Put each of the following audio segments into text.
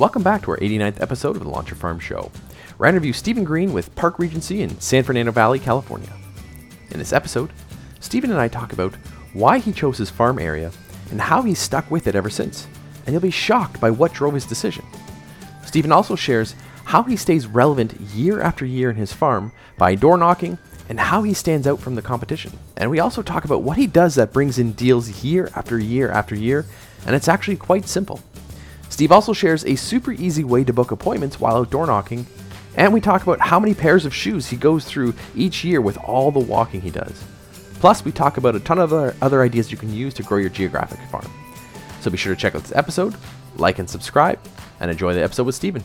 Welcome back to our 89th episode of the Launcher Farm Show, where I interview Stephen Green with Park Regency in San Fernando Valley, California. In this episode, Stephen and I talk about why he chose his farm area and how he's stuck with it ever since, and you'll be shocked by what drove his decision. Stephen also shares how he stays relevant year after year in his farm by door knocking and how he stands out from the competition. And we also talk about what he does that brings in deals year after year after year, and it's actually quite simple. Steve also shares a super easy way to book appointments while out door knocking, and we talk about how many pairs of shoes he goes through each year with all the walking he does. Plus, we talk about a ton of other, ideas you can use to grow your geographic farm. So be sure to check out this episode, like and subscribe, and enjoy the episode with Stephen.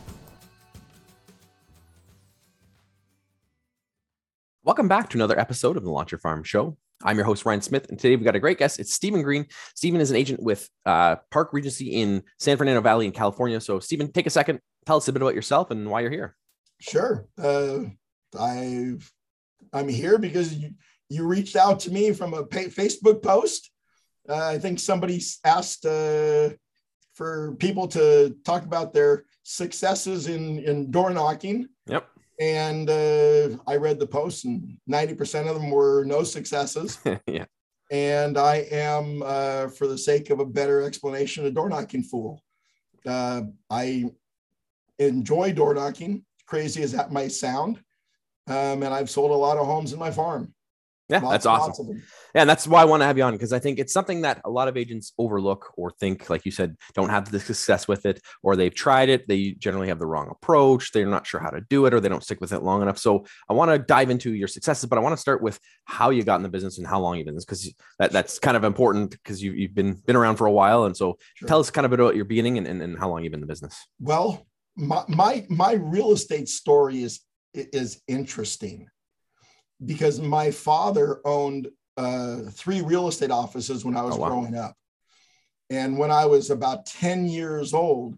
Welcome back to another episode of the Launcher Farm Show. I'm your host, Ryan Smith, and today we've got a great guest. It's Stephen Green. Stephen is an agent with uh, Park Regency in San Fernando Valley in California. So, Stephen, take a second, tell us a bit about yourself and why you're here. Sure. Uh, I I'm here because you, you reached out to me from a pay, Facebook post. Uh, I think somebody asked uh, for people to talk about their successes in in door knocking. Yep and uh, I read the posts, and 90% of them were no successes. yeah. And I am, uh, for the sake of a better explanation, a door knocking fool. Uh, I enjoy door knocking, crazy as that might sound. Um, and I've sold a lot of homes in my farm. Yeah, lots, that's awesome. Yeah, and that's why I want to have you on because I think it's something that a lot of agents overlook or think, like you said, don't have the success with it, or they've tried it, they generally have the wrong approach, they're not sure how to do it, or they don't stick with it long enough. So I want to dive into your successes, but I want to start with how you got in the business and how long you've been in this because that, that's kind of important because you, you've been been around for a while. And so sure. tell us kind of about your beginning and, and, and how long you've been in the business. Well, my my, my real estate story is is interesting because my father owned uh, three real estate offices when I was oh, wow. growing up. And when I was about 10 years old,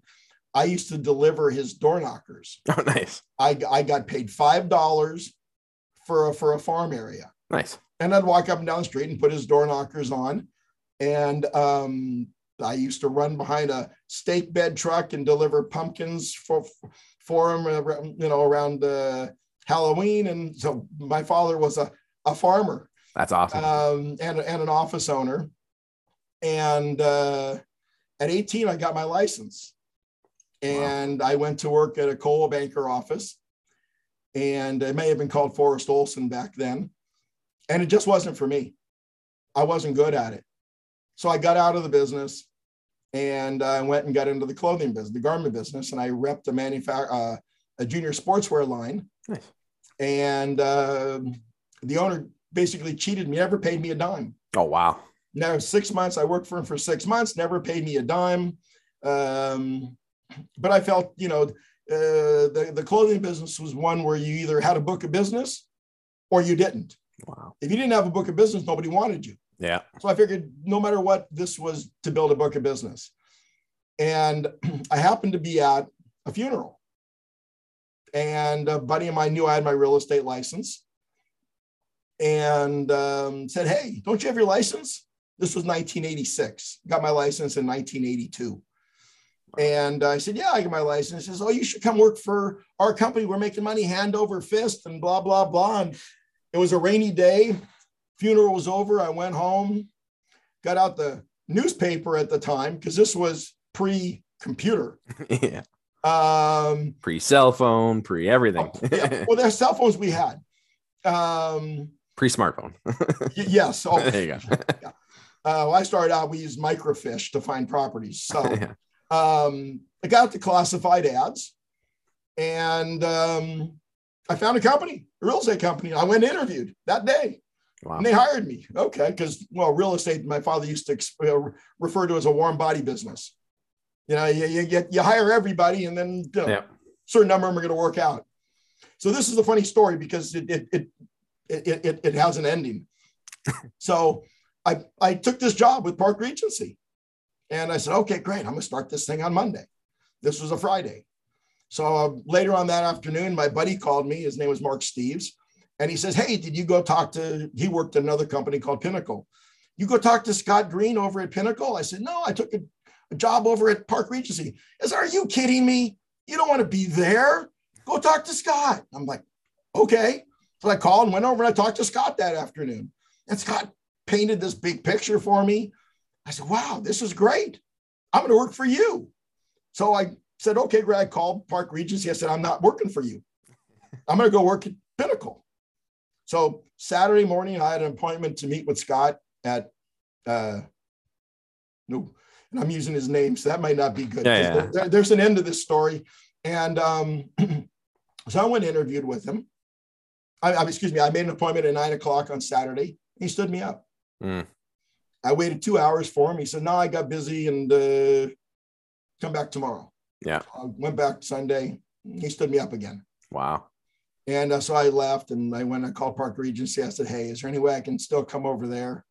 I used to deliver his door knockers. Oh, nice. I, I got paid $5 for a, for a farm area. Nice. And I'd walk up and down the street and put his door knockers on. And um, I used to run behind a stake bed truck and deliver pumpkins for, for him, uh, you know, around the, Halloween. And so my father was a, a farmer. That's awesome. Um, and, and an office owner. And uh, at 18, I got my license. And wow. I went to work at a Coldwell Banker office. And it may have been called Forest Olson back then. And it just wasn't for me. I wasn't good at it. So I got out of the business and I went and got into the clothing business, the garment business, and I repped a manufact uh, a junior sportswear line. Nice and uh, the owner basically cheated me, never paid me a dime. Oh wow! Now six months, I worked for him for six months, never paid me a dime. Um, but I felt, you know, uh, the the clothing business was one where you either had a book of business or you didn't. Wow! If you didn't have a book of business, nobody wanted you. Yeah. So I figured no matter what, this was to build a book of business. And I happened to be at a funeral and a buddy of mine knew I had my real estate license and um, said, Hey, don't you have your license? This was 1986. Got my license in 1982. And I said, Yeah, I got my license. He says, Oh, you should come work for our company. We're making money hand over fist and blah, blah, blah. And it was a rainy day. Funeral was over. I went home, got out the newspaper at the time because this was pre computer. yeah. Um, pre cell phone, pre everything. Oh, yeah. Well, there's cell phones we had. Um, pre smartphone. yes. Oh, there you go. yeah. Uh, I started out, we used microfiche to find properties. So yeah. um, I got the classified ads and um, I found a company, a real estate company. I went interviewed that day. Wow. And they hired me. Okay. Because, well, real estate, my father used to uh, refer to as a warm body business. You know, you, you get you hire everybody, and then you know, yeah. certain number of them are going to work out. So this is a funny story because it it it it, it, it has an ending. so I I took this job with Park Regency, and I said, okay, great, I'm going to start this thing on Monday. This was a Friday. So uh, later on that afternoon, my buddy called me. His name was Mark Steves. And he says, Hey, did you go talk to, he worked at another company called Pinnacle. You go talk to Scott Green over at Pinnacle? I said, No, I took a a job over at Park Regency. Is Are you kidding me? You don't want to be there? Go talk to Scott. I'm like, Okay. So I called and went over and I talked to Scott that afternoon. And Scott painted this big picture for me. I said, Wow, this is great. I'm going to work for you. So I said, Okay, Greg, I called Park Regency. I said, I'm not working for you. I'm going to go work at Pinnacle. So Saturday morning, I had an appointment to meet with Scott at uh, no, and I'm using his name, so that might not be good. Yeah, yeah. There, there's an end to this story, and um, so I went and interviewed with him. I, I, excuse me, I made an appointment at nine o'clock on Saturday. He stood me up. Mm. I waited two hours for him. He said, "No, I got busy, and uh, come back tomorrow." Yeah. I went back Sunday. He stood me up again. Wow. And uh, so I left and I went and called Park Regency. I said, Hey, is there any way I can still come over there?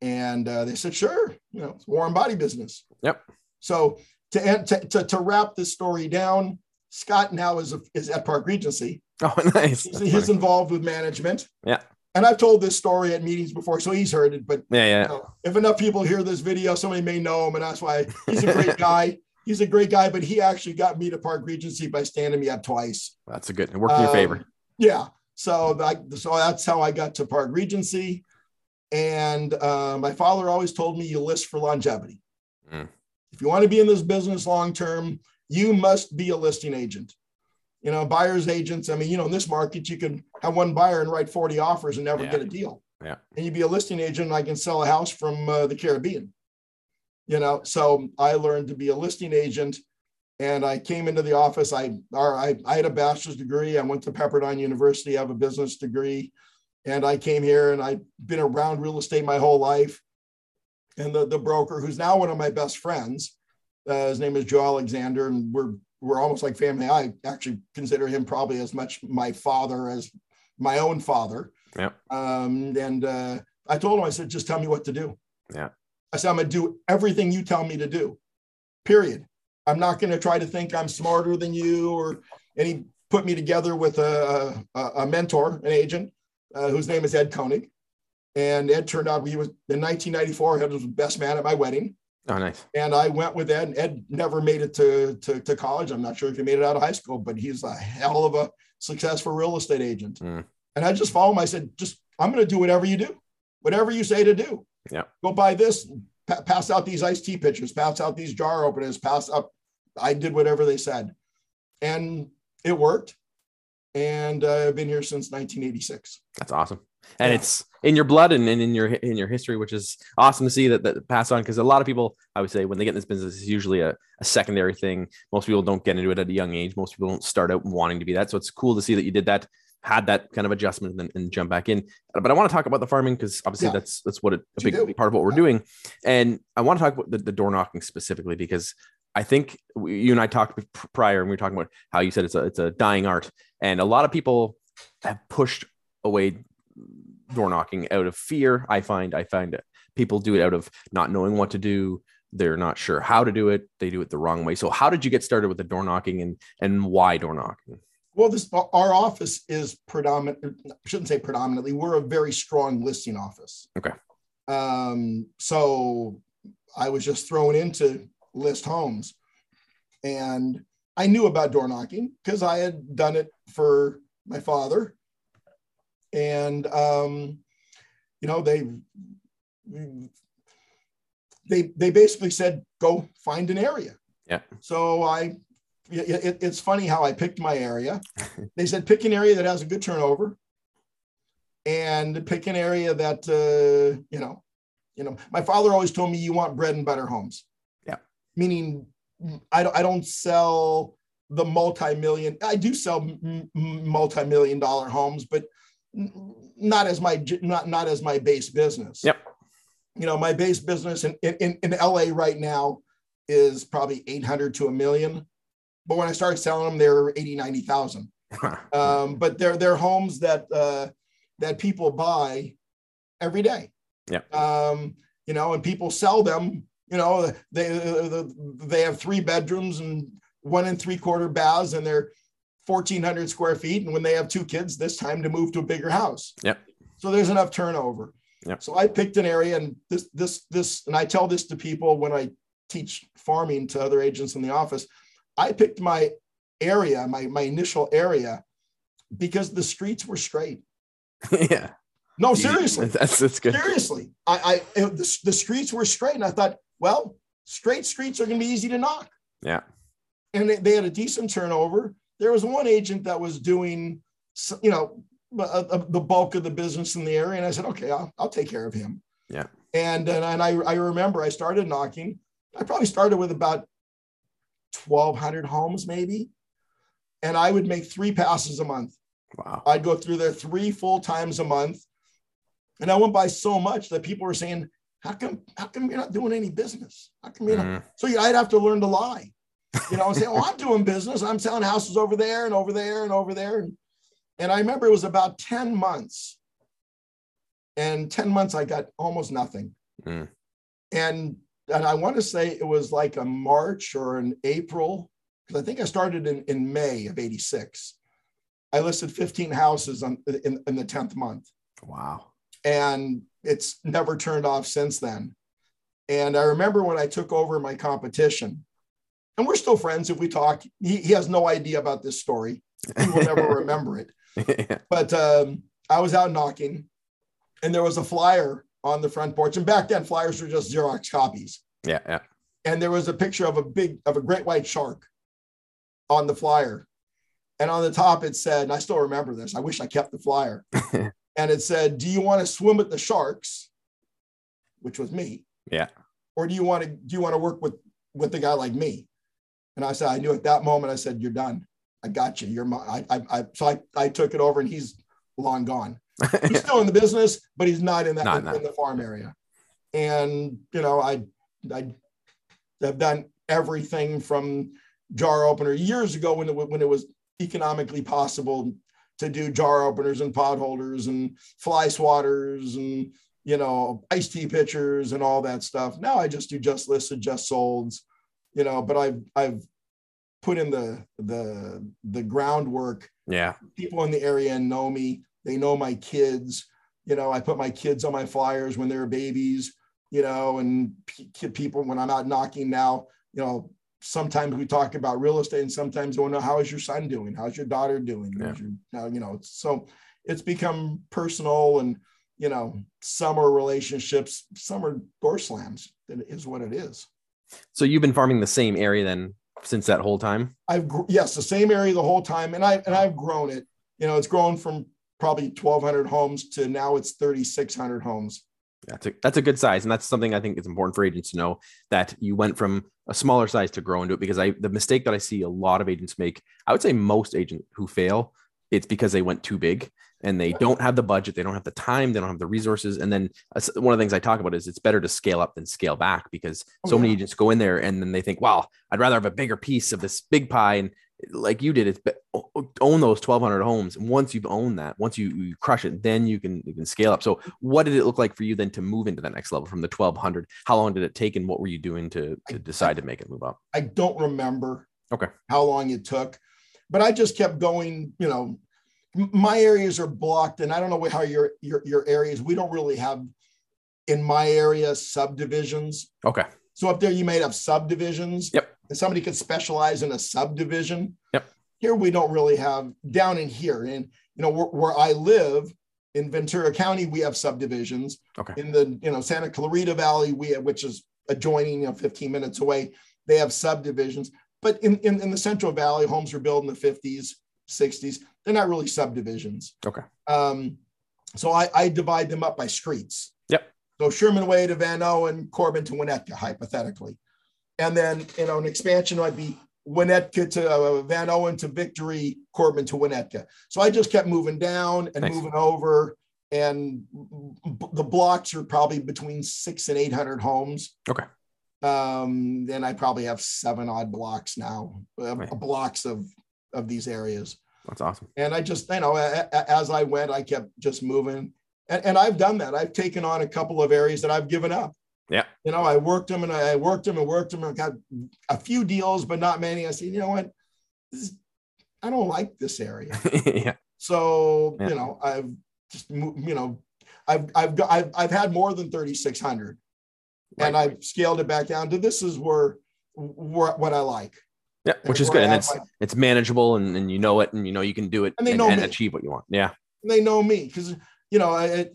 And uh, they said, Sure. You know, it's warm body business. Yep. So to, to, to, to wrap this story down, Scott now is, a, is at Park Regency. Oh, nice. He's, he's involved with management. Yeah. And I've told this story at meetings before, so he's heard it. But Yeah, yeah. you know, if enough people hear this video, somebody may know him, and that's why he's a great guy. He's a great guy, but he actually got me to Park Regency by standing me up twice. That's a good. It worked in your Um, favor. Yeah. So that, so that's how I got to Park Regency. And uh, my father always told me you list for longevity. Mm. If you want to be in this business long term, you must be a listing agent. You know, buyers agents. I mean, you know, in this market, you can have one buyer and write 40 offers and never Yeah. get a deal. Yeah. And you be a listing agent, and I can sell a house from uh, the Caribbean. You know, so I learned to be a listing agent and I came into the office. I, or I, I had a bachelor's degree. I went to Pepperdine University. I have a business degree. And I came here and I've been around real estate my whole life. And the, the broker, who's now one of my best friends, uh, his name is Joe Alexander, and we're we're almost like family. I actually consider him probably as much my father as my own father. Yeah. Um, and uh, I told him, I said, just tell me what to do. Yeah. I said, I'm gonna do everything you tell me to do. Period. I'm not going to try to think I'm smarter than you or and he put me together with a, a, a mentor, an agent uh, whose name is Ed Koenig. And Ed turned out he was in 1994, Ed was the best man at my wedding. Oh, nice. And I went with Ed. Ed never made it to, to, to college. I'm not sure if he made it out of high school, but he's a hell of a successful real estate agent. Mm. And I just followed him. I said, just, I'm going to do whatever you do, whatever you say to do. Yeah. Go buy this, pa- pass out these iced tea pitchers, pass out these jar openers, pass up. I did whatever they said. And it worked. And uh, I've been here since 1986. That's awesome. And Yeah. it's in your blood and, and in your in your history, which is awesome to see that that pass on. Because a lot of people, I would say, when they get in this business, it's usually a, a secondary thing. Most people don't get into it at a young age. Most people don't start out wanting to be that. So it's cool to see that you did that, had that kind of adjustment, and, and jump back in. But I want to talk about the farming because obviously Yeah. that's that's what it, a big, big part of what we're Yeah. doing. And I want to talk about the, the door knocking specifically because I think we, you and I talked prior, and we were talking about how you said it's a it's a dying art, and a lot of people have pushed away door knocking out of fear. I find I find it. people do it out of not knowing what to do. They're not sure how to do it. They do it the wrong way. So how did you get started with the door knocking and and why door knocking? Well, this our office is predominant. I shouldn't say predominantly. We're a very strong listing office. Okay. Um, so I was just thrown into list homes, and I knew about door knocking because I had done it for my father, and um, you know they they they basically said go find an area. Yeah. So I it, it- it's funny how I picked my area. they said pick an area that has a good turnover, and pick an area that uh, you know, you know. My father always told me you want bread and butter homes. Yeah. Meaning, I don't I don't sell the multi-million. I do sell m- multi-million dollar homes, but not as my not not as my base business. Yep. You know, my base business in in, in LA right now is probably 800 to a million. But when I started selling them, they were 80, 90,000. Um, but they're, they're homes that, uh, that people buy every day. Yeah. Um, you know, and people sell them, you know, they, they have three bedrooms and one and three quarter baths and they're 1400 square feet. And when they have two kids, this time to move to a bigger house. Yep. So there's enough turnover. Yep. So I picked an area and this, this, this, and I tell this to people when I teach farming to other agents in the office. I picked my area, my my initial area, because the streets were straight. yeah. No, seriously. That's that's good. Seriously, I, I it, the, the streets were straight, and I thought, well, straight streets are going to be easy to knock. Yeah. And they, they had a decent turnover. There was one agent that was doing, you know, a, a, uh, the bulk of the business in the area, and I said, okay, I'll, I'll take care of him. Yeah. And and, and I I remember I started knocking. I probably started with about 1,200 homes, maybe, and I would make three passes a month. Wow. I'd go through there three full times a month. And I went by so much that people were saying, how come, how come you're not doing any business? How come you're not? Mm. So I'd have to learn to lie, you know, and say, oh, I'm doing business. I'm selling houses over there and over there and over there. And, and I remember it was about 10 months. And 10 months, I got almost nothing. Mm. And, and I want to say it was like a March or an April, because I think I started in, in May of 86. I listed 15 houses on, in, in the 10th month. Wow and it's never turned off since then. And I remember when I took over my competition, and we're still friends if we talk. He, he has no idea about this story. He will never remember it. yeah. But um, I was out knocking, and there was a flyer on the front porch. And back then, flyers were just Xerox copies. Yeah, yeah. And there was a picture of a big of a great white shark on the flyer. And on the top it said, and I still remember this. I wish I kept the flyer. and it said, "Do you want to swim with the sharks?" Which was me. Yeah. Or do you want to do you want to work with with a guy like me? And I said, I knew at that moment. I said, "You're done. I got you. You're my." I, I, I so I, I took it over, and he's long gone. He's still in the business, but he's not in that Not in, in the farm area. And you know, I I have done everything from jar opener years ago when it when it was economically possible to do jar openers and pot holders and fly swatters and you know iced tea pitchers and all that stuff. Now I just do just listed, just solds, you know. But I've I've put in the the the groundwork. yeah. People in the area know me. They know my kids. You know, I put my kids on my flyers when they were babies. You know, and p- people when I'm out knocking now. You know, sometimes we talk about real estate and sometimes we want to know how is your son doing? How's your daughter doing? Yeah. Your, now, you know so it's become personal and you know some are relationships some are door slams it is what it is. So you've been farming the same area then since that whole time? i've yes the same area the whole time and i and i've grown it. You know it's grown from probably 1200 homes to now it's 3600 homes That's a that's a good size, and that's something I think it's important for agents to know that you went from a smaller size to grow into it. Because I the mistake that I see a lot of agents make, I would say most agents who fail, it's because they went too big and they don't have the budget, they don't have the time, they don't have the resources. And then uh, one of the things I talk about is it's better to scale up than scale back because Oh, so many agents go in there and then they think, wow, I'd rather have a bigger piece of this big pie. And like you did, it's be- o- o- own those 1200 homes. And once you've owned that, once you, you crush it, then you can, you can scale up. So what did it look like for you then to move into that next level from the 1200? How long did it take and what were you doing to, to decide to make it move up? I don't remember Okay. how long it took, but I just kept going. You know, my areas are blocked, and I don't know how your your your areas. We don't really have in my area subdivisions. Okay. So up there, you might have subdivisions. Yep. Somebody could specialize in a subdivision. Yep. Here we don't really have down in here, and you know where, where I live in Ventura County, we have subdivisions. Okay. In the you know Santa Clarita Valley, we have, which is adjoining, you know, 15 minutes away, they have subdivisions. But in, in, in the Central Valley, homes were built in the 50s, 60s. They're not really subdivisions. Okay. Um, so I, I divide them up by streets. Yep. So Sherman Way to Vanowen, and Corbin to Winnetka, hypothetically. And then, you know, an expansion might be Winnetka to uh, Vanowen to Victory, Corbin to Winnetka. So I just kept moving down and Nice. moving over. And b- the blocks are probably between six and 800 homes. Okay. Um, then I probably have seven odd blocks now, uh, Right. blocks of, of these areas That's awesome. and I just, you know, a- a- as I went, I kept just moving, and, and I've done that. I've taken on a couple of areas that I've given up. Yeah. You know, I worked them and I worked them and worked them and got a few deals, but not many. I said, you know what, this is, I don't like this area. yeah. So Yeah. you know, I've just you know, I've I've got I've, I've had more than thirty six hundred. and I've scaled it back down to this is where, where what I like. Yeah, which is good, and it's it's manageable, and, and you know it, and you know you can do it, and they and, know and achieve what you want. Yeah, and they know me because you know, I,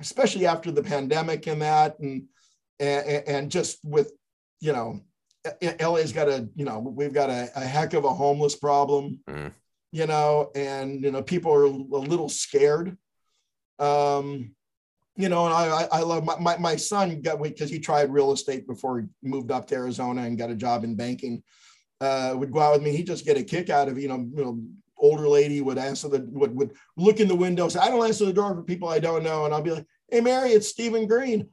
especially after the pandemic and that, and and, and just with you know, LA's got a you know we've got a, a heck of a homeless problem, mm. you know, and you know people are a little scared. Um, you know, and I, I love my, my, my son got because he tried real estate before he moved up to Arizona and got a job in banking. Uh, would go out with me. He'd just get a kick out of you know, you know, older lady would answer the would would look in the window. Say, I don't answer the door for people I don't know, and I'll be like, Hey, Mary, it's Stephen Green.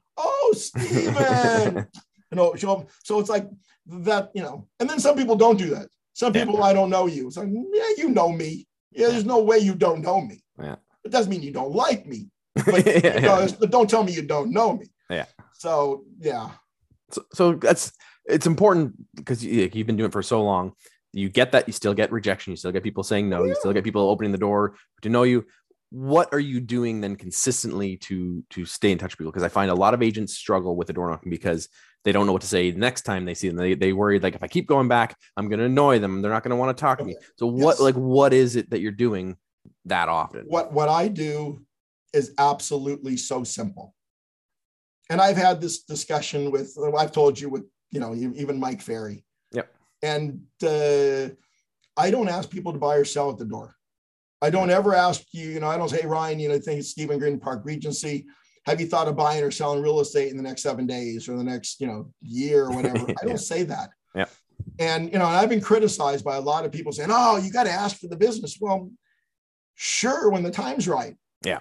Oh, Stephen. you know, so so it's like that. You know, and then some people don't do that. Some people yeah. I don't know you. It's like, yeah, you know me. Yeah, there's no way you don't know me. Yeah. It doesn't mean you don't like me but, yeah, yeah. but don't tell me you don't know me. Yeah. So yeah. So, so that's it's important because you, have been doing it for so long. You get that you still get rejection. You still get people saying no. You oh, still get people opening the door to know you. What are you doing then consistently to to stay in touch with people? Because I find a lot of agents struggle with the door knocking because they don't know what to say the next time they see them. They they worry like if I keep going back, I'm going to annoy them. They're not going to want to talk to me. So what yes. like what is it that you're doing that often? What what I do is absolutely so simple. And I've had this discussion with, I've told you with, you know, even Mike Ferry. Yep. And uh, I don't ask people to buy or sell at the door. I don't ever ask you, you know, I don't say, hey, Ryan, you know, I think it's Stephen Green Park Regency. Have you thought of buying or selling real estate in the next seven days or the next, you know, year or whatever? I don't yeah. say that. Yeah. And, you know, and I've been criticized by a lot of people saying, oh, you got to ask for the business. Well, sure, when the time's right. Yeah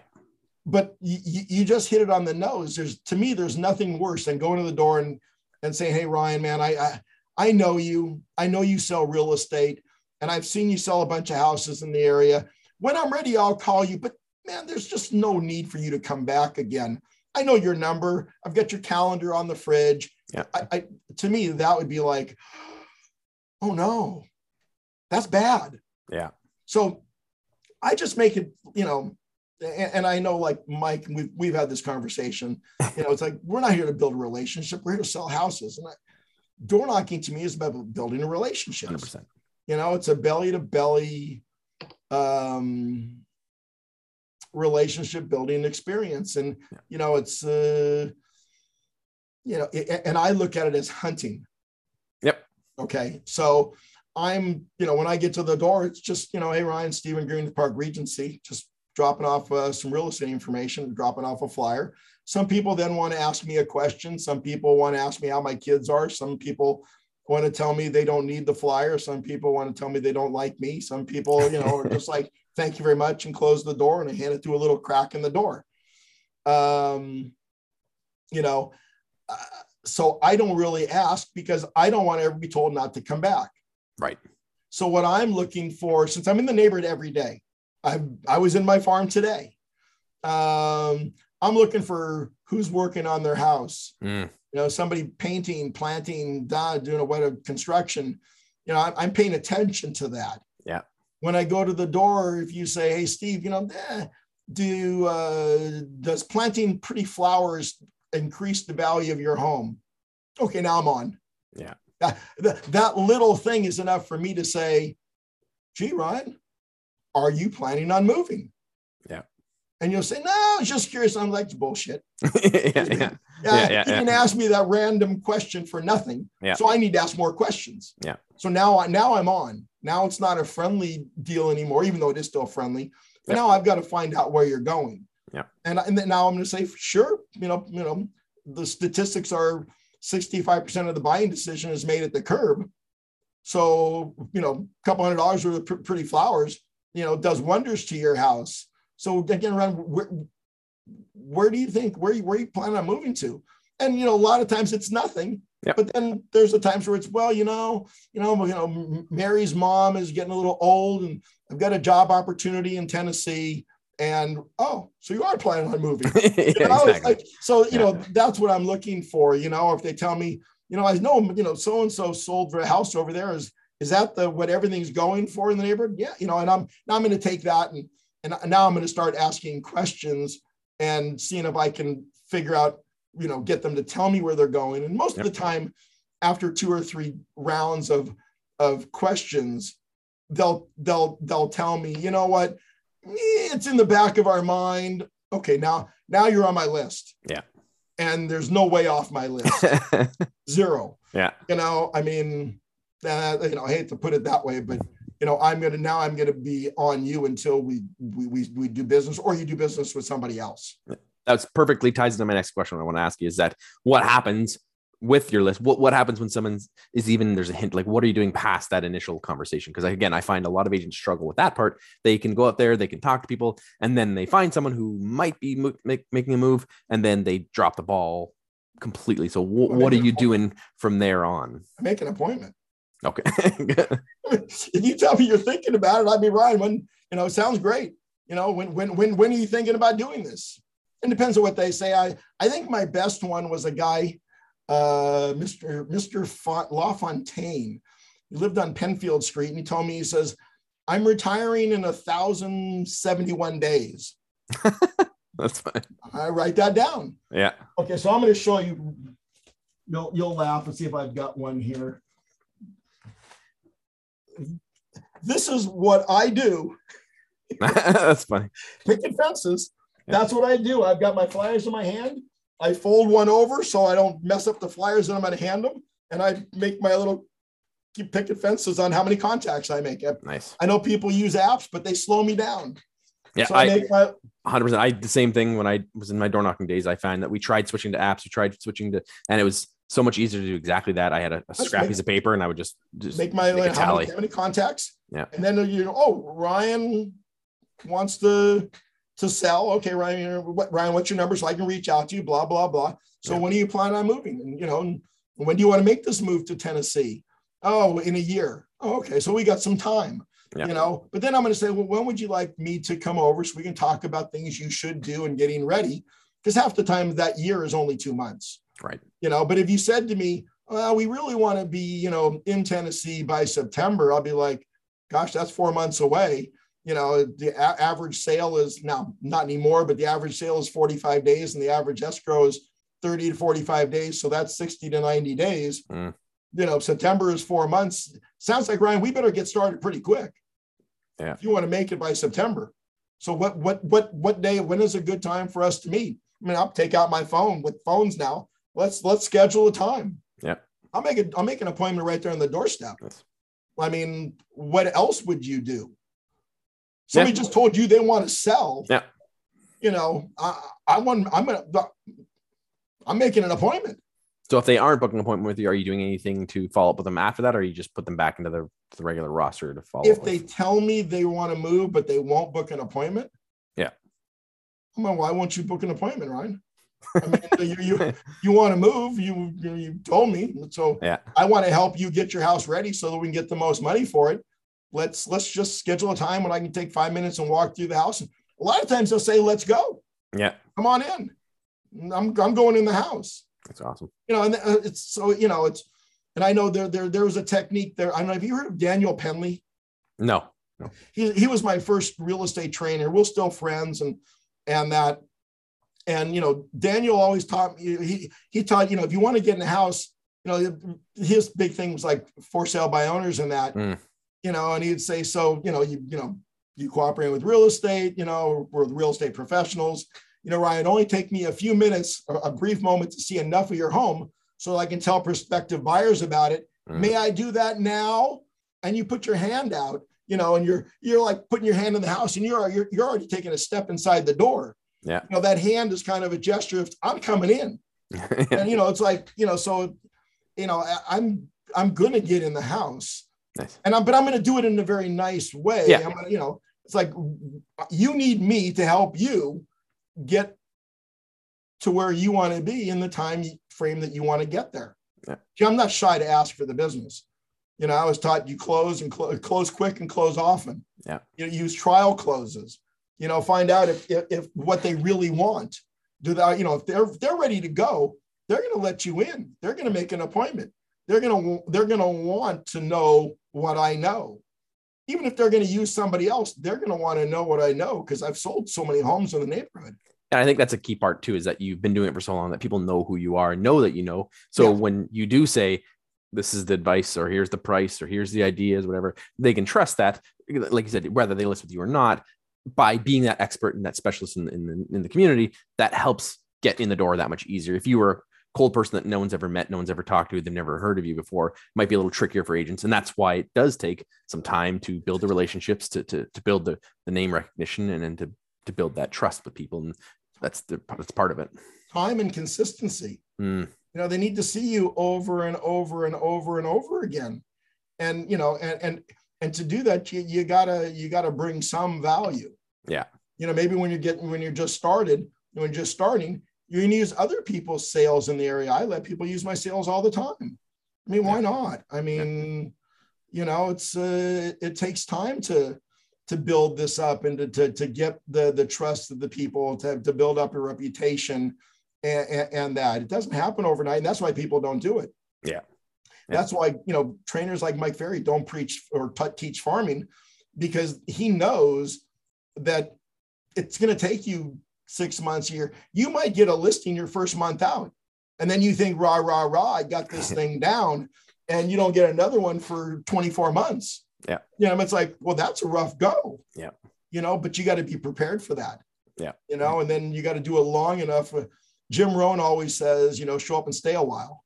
but you, you just hit it on the nose. There's to me, there's nothing worse than going to the door and and saying, "Hey, Ryan, man, I, I I know you. I know you sell real estate, and I've seen you sell a bunch of houses in the area. When I'm ready, I'll call you. But man, there's just no need for you to come back again. I know your number. I've got your calendar on the fridge. Yeah. I, I to me, that would be like, oh no, that's bad. Yeah. So I just make it, you know, and I know like Mike, we've, we've had this conversation, you know, it's like, we're not here to build a relationship. We're here to sell houses. And I, door knocking to me is about building a relationship. 100%. You know, it's a belly to belly um, relationship building experience. And, yeah. you know, it's, uh, you know, it, and I look at it as hunting. Yep. Okay. So I'm, you know, when I get to the door, it's just, you know, hey, Ryan, Stephen Green, Park Regency, just dropping off uh, some real estate information, dropping off a flyer. Some people then want to ask me a question. Some people want to ask me how my kids are. Some people want to tell me they don't need the flyer. Some people want to tell me they don't like me. Some people, you know, are just like, thank you very much and close the door and I hand it through a little crack in the door. Um, you know, uh, so I don't really ask because I don't want to ever be told not to come back. Right. So what I'm looking for, since I'm in the neighborhood every day, I I was in my farm today. Um, I'm looking for who's working on their house. Mm. You know, somebody painting, planting, doing a what a construction. You know, I'm, I'm, paying attention to that. Yeah. When I go to the door, if you say, "Hey, Steve," you know, eh, do uh, does planting pretty flowers increase the value of your home? Okay, now I'm on. Yeah. That, that, that little thing is enough for me to say, "Gee, Ryan, are you planning on moving? And you'll say, no, I was just curious. I'm like, bullshit. yeah, yeah. yeah, yeah, yeah, You can ask me that random question for nothing. Yeah. So I need to ask more questions. Yeah. So now, I now I'm on. Now it's not a friendly deal anymore, even though it is still friendly. But now I've got to find out where you're going. Yeah. And, and then now I'm going to say, sure, you know, you know, the statistics are 65% of the buying decision is made at the curb. So, you know, a couple hundred dollars worth of pretty flowers you know, does wonders to your house. So again, around where, where do you think where you, where you plan on moving to? And you know, a lot of times it's nothing. Yep. But then there's the times where it's well, you know, you know, you know, Mary's mom is getting a little old, and I've got a job opportunity in Tennessee, and oh, so you are planning on moving. yeah, you know, exactly. so you yeah. know, that's what I'm looking for. You know, if they tell me, you know, I know, you know, so and so sold for a house over there is is that the what everything's going for in the neighborhood? Yeah, you know, and I'm now I'm going to take that and and now I'm going to start asking questions and seeing if I can figure out you know, get them to tell me where they're going. And most yep. of the time, after two or three rounds of of questions, they'll they'll they'll tell me, you know what, it's in the back of our mind. Okay, now now you're on my list. Yeah. And there's no way off my list. Zero. Yeah. You know, I mean, uh, you know, I hate to put it that way, but you know, I'm gonna now I'm gonna be on you until we we we, we do business or you do business with somebody else. That's perfectly ties into my next question. I want to ask you is that what happens with your list? What, what happens when someone is even there's a hint like what are you doing past that initial conversation? Because again i find a lot of agents struggle with that part. They can go out there they can talk to people and then they find someone who might be mo- make, making a move and then they drop the ball completely. So w- what are you doing from there on? Make an appointment okay if you tell me you're thinking about it i'd be right when you know it sounds great you know when when when when are you thinking about doing this it depends on what they say i i think my best one was a guy uh, Mr. Mr. LaFontaine. He lived on Penfield Street, and he told me, he says, "I'm retiring in a thousand seventy-one days." That's fine. I write that down. Yeah. Okay, so I'm going to show you. You'll you'll laugh and see if I've got one here. This is what I do. That's funny. Picket fences. Yeah. That's what I do. I've got my flyers in my hand. I fold one over so I don't mess up the flyers that I'm going to hand them. And I make my little keep picket fences on how many contacts I make. Nice. I know people use apps, but they slow me down. Yeah, so I, I make my 100%. I the same thing when I was in my door knocking days. I found that we tried switching to apps, we tried switching to, and it was so much easier to do exactly that. I had a, a scrap piece of paper and I would just, just make my make like, how, many, how many contacts. Yeah. And then you know, oh, Ryan wants to to sell. Okay, Ryan, what, Ryan, what's your number so I can reach out to you? Blah blah blah. So yeah. when are you planning on moving? And you know, when do you want to make this move to Tennessee? Oh, in a year. Oh, okay, so we got some time. Yeah. You know, but then I'm going to say, well, when would you like me to come over so we can talk about things you should do and getting ready? Because half the time that year is only two months. Right. You know, but if you said to me, well, we really want to be, you know, in Tennessee by September, I'll be like, gosh, that's four months away. You know the a- average sale is now not anymore but the average sale is 45 days and the average escrow is 30 to 45 days. So that's 60 to 90 days. Mm. you know september is four months. Sounds like ryan we better get started pretty quick. Yeah. If you want to make it by september. So what what what what day when is a good time for us to meet? I mean i'll take out my phone with phones now let's let's schedule a time yeah i'll make it i'll make an appointment right there on the doorstep yes. i mean what else would you do Somebody yeah. just told you they want to sell. Yeah. You know, I, I want, I'm going to, I'm making an appointment. So if they aren't booking an appointment with you, are you doing anything to follow up with them after that, or you just put them back into the, the regular roster to follow? If they with? tell me they want to move, but they won't book an appointment, yeah. I'm like, why won't you book an appointment, Ryan? I mean, you, you you want to move? You, you told me, so yeah. I want to help you get your house ready so that we can get the most money for it let's let's just schedule a time when I can take five minutes and walk through the house. And a lot of times they'll say, "Let's go." Yeah, come on in. I'm I'm going in the house. That's awesome. You know, and uh, it's so you know it's, and I know there there there was a technique there. I don't know. Have you heard of Daniel Penley? No, no. He he was my first real estate trainer. We're still friends, and and that, and you know, Daniel always taught me. He he taught you know if you want to get in the house, you know, his big thing was like for sale by owners and that. Mm you know, and he'd say, so, you know, you, you know, you cooperate with real estate, you know, we're real estate professionals. You know, Ryan, only take me a few minutes, a, brief moment to see enough of your home so I can tell prospective buyers about it. Mm. May I do that now? And you put your hand out, you know, and you're you're like putting your hand in the house and you're you're, you're already taking a step inside the door. Yeah. You know, that hand is kind of a gesture of I'm coming in. and you know, it's like, you know, so you know, I, I'm I'm gonna get in the house Nice. And I'm, but I'm going to do it in a very nice way. Yeah. I'm gonna, you know, it's like you need me to help you get to where you want to be in the time frame that you want to get there. Yeah. See, I'm not shy to ask for the business. You know, I was taught you close and cl- close quick and close often. Yeah. You know, use trial closes. You know, find out if, if, if what they really want. Do that? You know, if they're if they're ready to go, they're going to let you in. They're going to make an appointment. They're going to they're going to want to know what I know. Even if they're going to use somebody else, they're going to want to know what I know because I've sold so many homes in the neighborhood. and I think that's a key part too, is that you've been doing it for so long that people know who you are and know that you know. So Yeah. when you do say, this is the advice, or here's the price, or here's the ideas, whatever, they can trust that, like you said, whether they list with you or not, by being that expert and that specialist in, in, the, in the community, that helps get in the door that much easier. If you were a cold person that no one's ever met, no one's ever talked to, they've never heard of you before, it might be a little trickier for agents. And that's why it does take some time to build the relationships, to, to, to build the, the name recognition, and then to, to build that trust with people. And that's the that's part of it. Time and consistency. Mm, You know, they need to see you over and over and over and over again. And you know, and and and to do that, you, you gotta you gotta bring some value. Yeah. You know, maybe when you're getting when you're just started, when you're just starting, you can use other people's sales in the area. I let people use my sales all the time. I mean, why not? I mean, you know, it's uh, it takes time to to build this up and to, to, to get the the trust of the people to, to build up a reputation and, and, and that it doesn't happen overnight and that's why people don't do it Yeah. Yeah. that's why you know trainers like mike ferry don't preach or t- teach farming because he knows that it's going to take you six months a year you might get a listing your first month out and then you think rah rah rah i got this thing down and you don't get another one for 24 months Yeah. you know it's like well that's a rough go Yeah. you know but you got to be prepared for that Yeah. you know and then you got to do it long enough uh, jim rohn always says you know show up and stay a while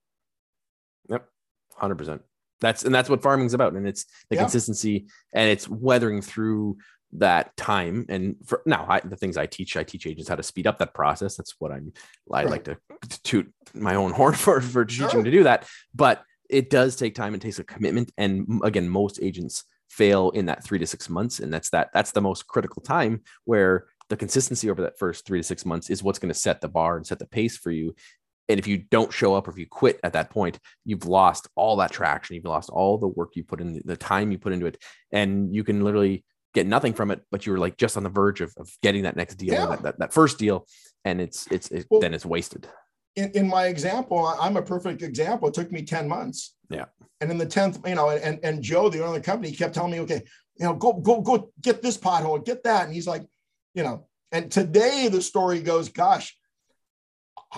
hundred percent. That's and that's what farming's about, and it's the Yeah. consistency and it's weathering through that time. And for now, I, the things I teach, I teach agents how to speed up that process. That's what I'm. I Right. like to toot my own horn for for teaching Sure. to do that, but it does take time It takes a commitment. And again, most agents fail in that three to six months, and that's that. That's the most critical time where the consistency over that first three to six months is what's going to set the bar and set the pace for you. And if you don't show up or if you quit at that point, you've lost all that traction. You've lost all the work you put in, the time you put into it, and you can literally get nothing from it. But you're like just on the verge of, of getting that next deal, Yeah. that, that, that first deal, and it's it's it, Well- then it's wasted. in, in my example, I'm a perfect example. It took me 10 months. Yeah. And in the 10th, you know, and, and Joe, the owner of the company, kept telling me, okay, you know, go, go, go get this pothole, get that. And he's like, you know, and today the story goes, gosh,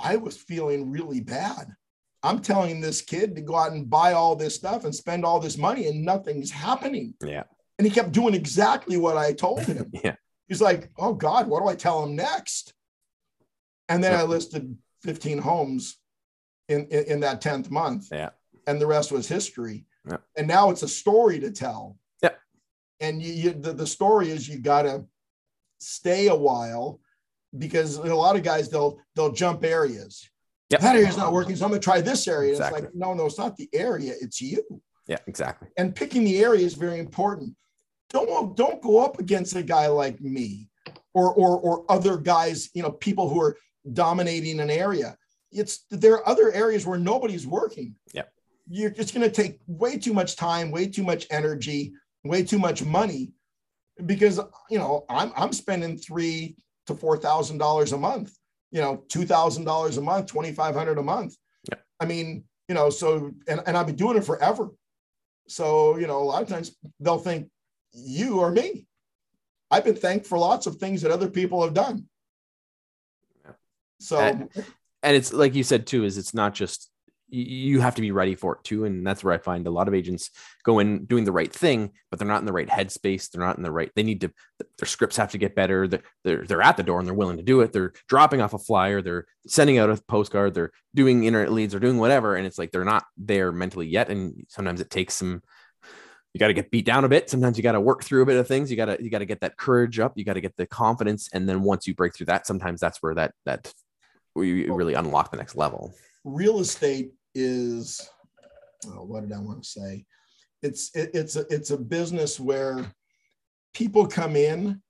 I was feeling really bad. I'm telling this kid to go out and buy all this stuff and spend all this money and nothing's happening. Yeah, And he kept doing exactly what I told him. yeah, He's like, oh God, what do I tell him next? And then I listed 15 homes in, in, in that 10th month. Yeah. And the rest was history. Yeah. And now it's a story to tell. Yeah. And you, you the, the story is you gotta stay a while because a lot of guys they'll they'll jump areas. Yep. That area's not working, so I'm gonna try this area. And Exactly. It's like, no, no, it's not the area, it's you yeah, exactly. and picking the area is very important. Don't don't go up against a guy like me or or or other guys, you know, people who are dominating an area. It's there are other areas where nobody's working. Yeah. You're just to take way too much time, way too much energy, way too much money because you know, I'm I'm spending 3 to 4,000 dollars a month, you know, $2,000 a month, 2,500 a month. Yep. I mean, you know, so and, and I've been doing it forever. So, you know, a lot of times they'll think you or me. I've been thanked for lots of things that other people have done. Yeah. So, And- and it's like you said too is it's not just you have to be ready for it too and that's where i find a lot of agents go in doing the right thing but they're not in the right headspace they're not in the right they need to their scripts have to get better they're they're, they're at the door and they're willing to do it they're dropping off a flyer they're sending out a postcard they're doing internet leads or doing whatever and it's like they're not there mentally yet and sometimes it takes some you got to get beat down a bit sometimes you got to work through a bit of things you got to you got to get that courage up you got to get the confidence and then once you break through that sometimes that's where that that where you really unlock the next level. Real estate is oh, what did I want to say? It's it, it's a it's a business where people come in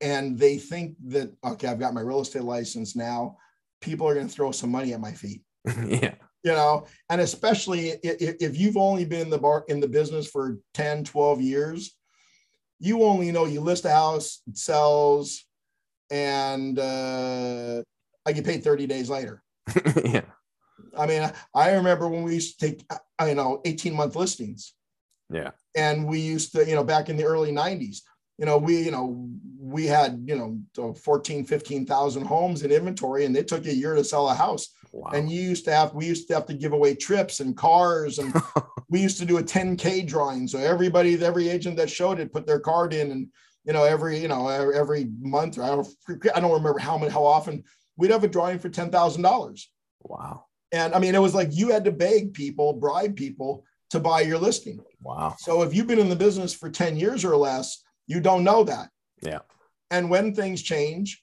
and they think that okay, I've got my real estate license now. People are going to throw some money at my feet. yeah you know and especially i- i- if you've only been in the bar in the business for 10 12 years you only know you list a house it sells and uh i get paid 30 days later yeah i mean i remember when we used to take you know 18 month listings yeah and we used to you know back in the early 90s you know, we, you know, we had, you know, 14, 15,000 homes in inventory and it took a year to sell a house. Wow. And you used to have, we used to have to give away trips and cars. And we used to do a 10K drawing. So everybody, every agent that showed it put their card in and, you know, every, you know, every month, I don't, I don't remember how many, how often we'd have a drawing for $10,000. Wow. And I mean, it was like you had to beg people, bribe people to buy your listing. Wow. So if you've been in the business for 10 years or less, you don't know that. Yeah. And when things change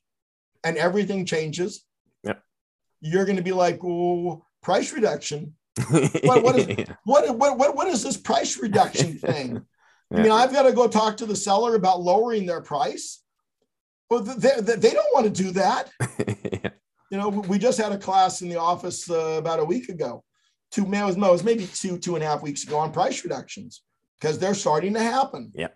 and everything changes, yeah. you're going to be like, oh, price reduction. what, what, is, yeah. what, what, what, what is this price reduction thing? yeah. I mean, I've got to go talk to the seller about lowering their price. Well, they, they, they don't want to do that. yeah. You know, we just had a class in the office uh, about a week ago. Two, it was maybe two, two and a half weeks ago on price reductions because they're starting to happen. Yeah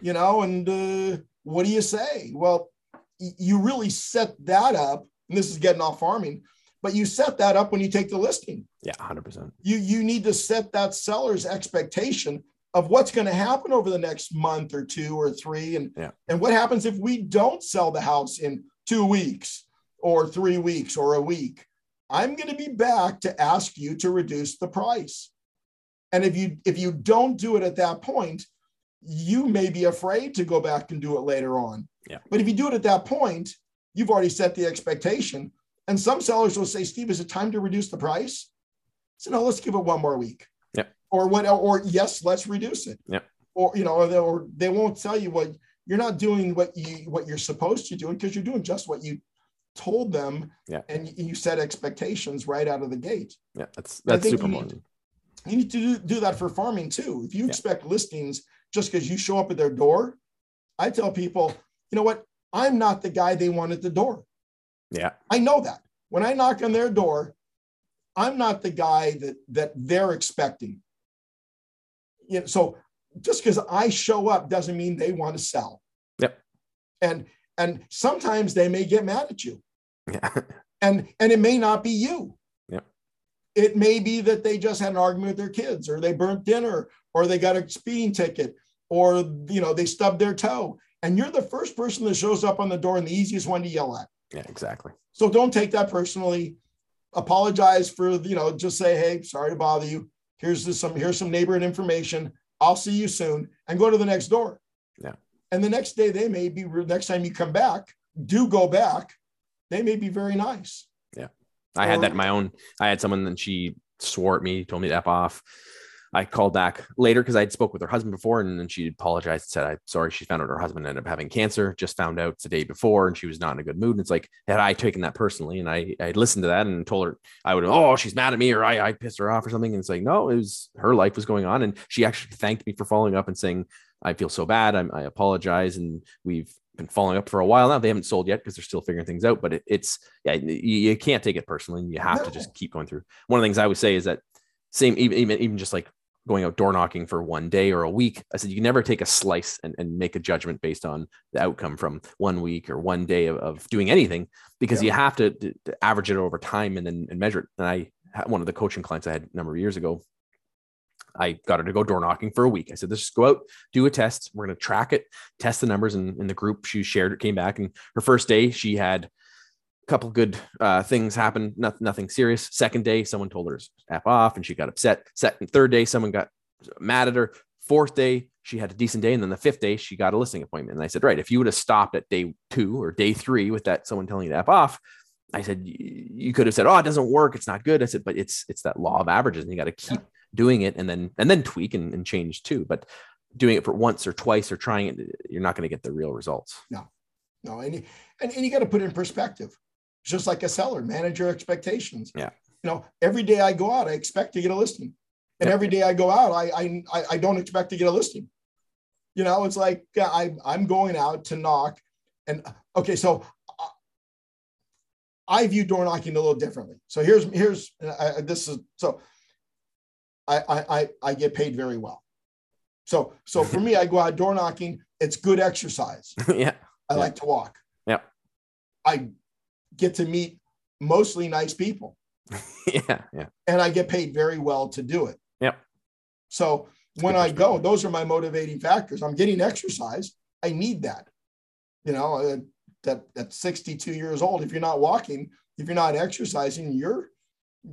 you know, and uh, what do you say? Well, you really set that up, and this is getting off farming, but you set that up when you take the listing. Yeah, 100%. You, you need to set that seller's expectation of what's going to happen over the next month or two or three. And, yeah. and what happens if we don't sell the house in two weeks or three weeks or a week? I'm going to be back to ask you to reduce the price. And if you if you don't do it at that point, you may be afraid to go back and do it later on. Yeah. But if you do it at that point, you've already set the expectation. And some sellers will say, Steve, is it time to reduce the price? So no, let's give it one more week. Yeah. Or what? Or yes, let's reduce it. Yeah. Or you know, or they, or they won't tell you what you're not doing what you what you're supposed to do because you're doing just what you told them. Yeah. And you set expectations right out of the gate. Yeah, that's that's super you need, you need to do, do that for farming too. If you yeah. expect listings just because you show up at their door. I tell people, you know what? I'm not the guy they want at the door. Yeah. I know that. When I knock on their door, I'm not the guy that that they're expecting. You know, so just because I show up doesn't mean they want to sell. Yep. And and sometimes they may get mad at you. Yeah. And and it may not be you. Yep. It may be that they just had an argument with their kids or they burnt dinner or they got a speeding ticket or you know they stubbed their toe. And you're the first person that shows up on the door and the easiest one to yell at. Yeah exactly. So don't take that personally. Apologize for you know just say hey sorry to bother you. Here's this, some here's some neighborhood information. I'll see you soon and go to the next door. Yeah. And the next day they may be next time you come back do go back they may be very nice yeah i or, had that in my own i had someone and she swore at me told me to f off I called back later because I had spoke with her husband before, and then she apologized and said, "I'm sorry." She found out her husband ended up having cancer. Just found out the day before, and she was not in a good mood. And it's like, had I taken that personally, and I I listened to that and told her I would, oh, she's mad at me, or I I pissed her off or something. And it's like, no, it was her life was going on, and she actually thanked me for following up and saying, "I feel so bad. I'm, I apologize," and we've been following up for a while now. They haven't sold yet because they're still figuring things out. But it, it's yeah, you, you, can't take it personally. You have no. to just keep going through. One of the things I would say is that same even even even just like going out door knocking for one day or a week. I said, you can never take a slice and, and make a judgment based on the outcome from one week or one day of, of doing anything because yeah. you have to, to, to, average it over time and then and measure it. And I had one of the coaching clients I had a number of years ago. I got her to go door knocking for a week. I said, let's just go out, do a test. We're going to track it, test the numbers. And in the group she shared it, came back. And her first day, she had a couple good uh, things happen, not, nothing serious. Second day, someone told her to F off and she got upset. Second, third day, someone got mad at her. Fourth day, she had a decent day. And then the fifth day, she got a listing appointment. And I said, right, if you would have stopped at day two or day three with that someone telling you to F off, I said, you could have said, oh, it doesn't work. It's not good. I said, but it's, it's that law of averages and you got to keep doing it and then, and then tweak and, and change too. But doing it for once or twice or trying it, you're not going to get the real results. No, no. And, and, and you got to put it in perspective just like a seller, manage your expectations. Yeah. You know, every day I go out, I expect to get a listing. And yeah. every day I go out, I, I I don't expect to get a listing. You know, it's like I I'm going out to knock, and okay, so uh, I view door knocking a little differently. So here's here's uh, this is so I I I get paid very well. So so for me, I go out door knocking. It's good exercise. yeah, I yeah. like to walk. Yeah, I get to meet mostly nice people. yeah, yeah. And I get paid very well to do it. Yeah. So when I go, those are my motivating factors. I'm getting exercise. I need that. You know, uh, that at 62 years old, if you're not walking, if you're not exercising, you're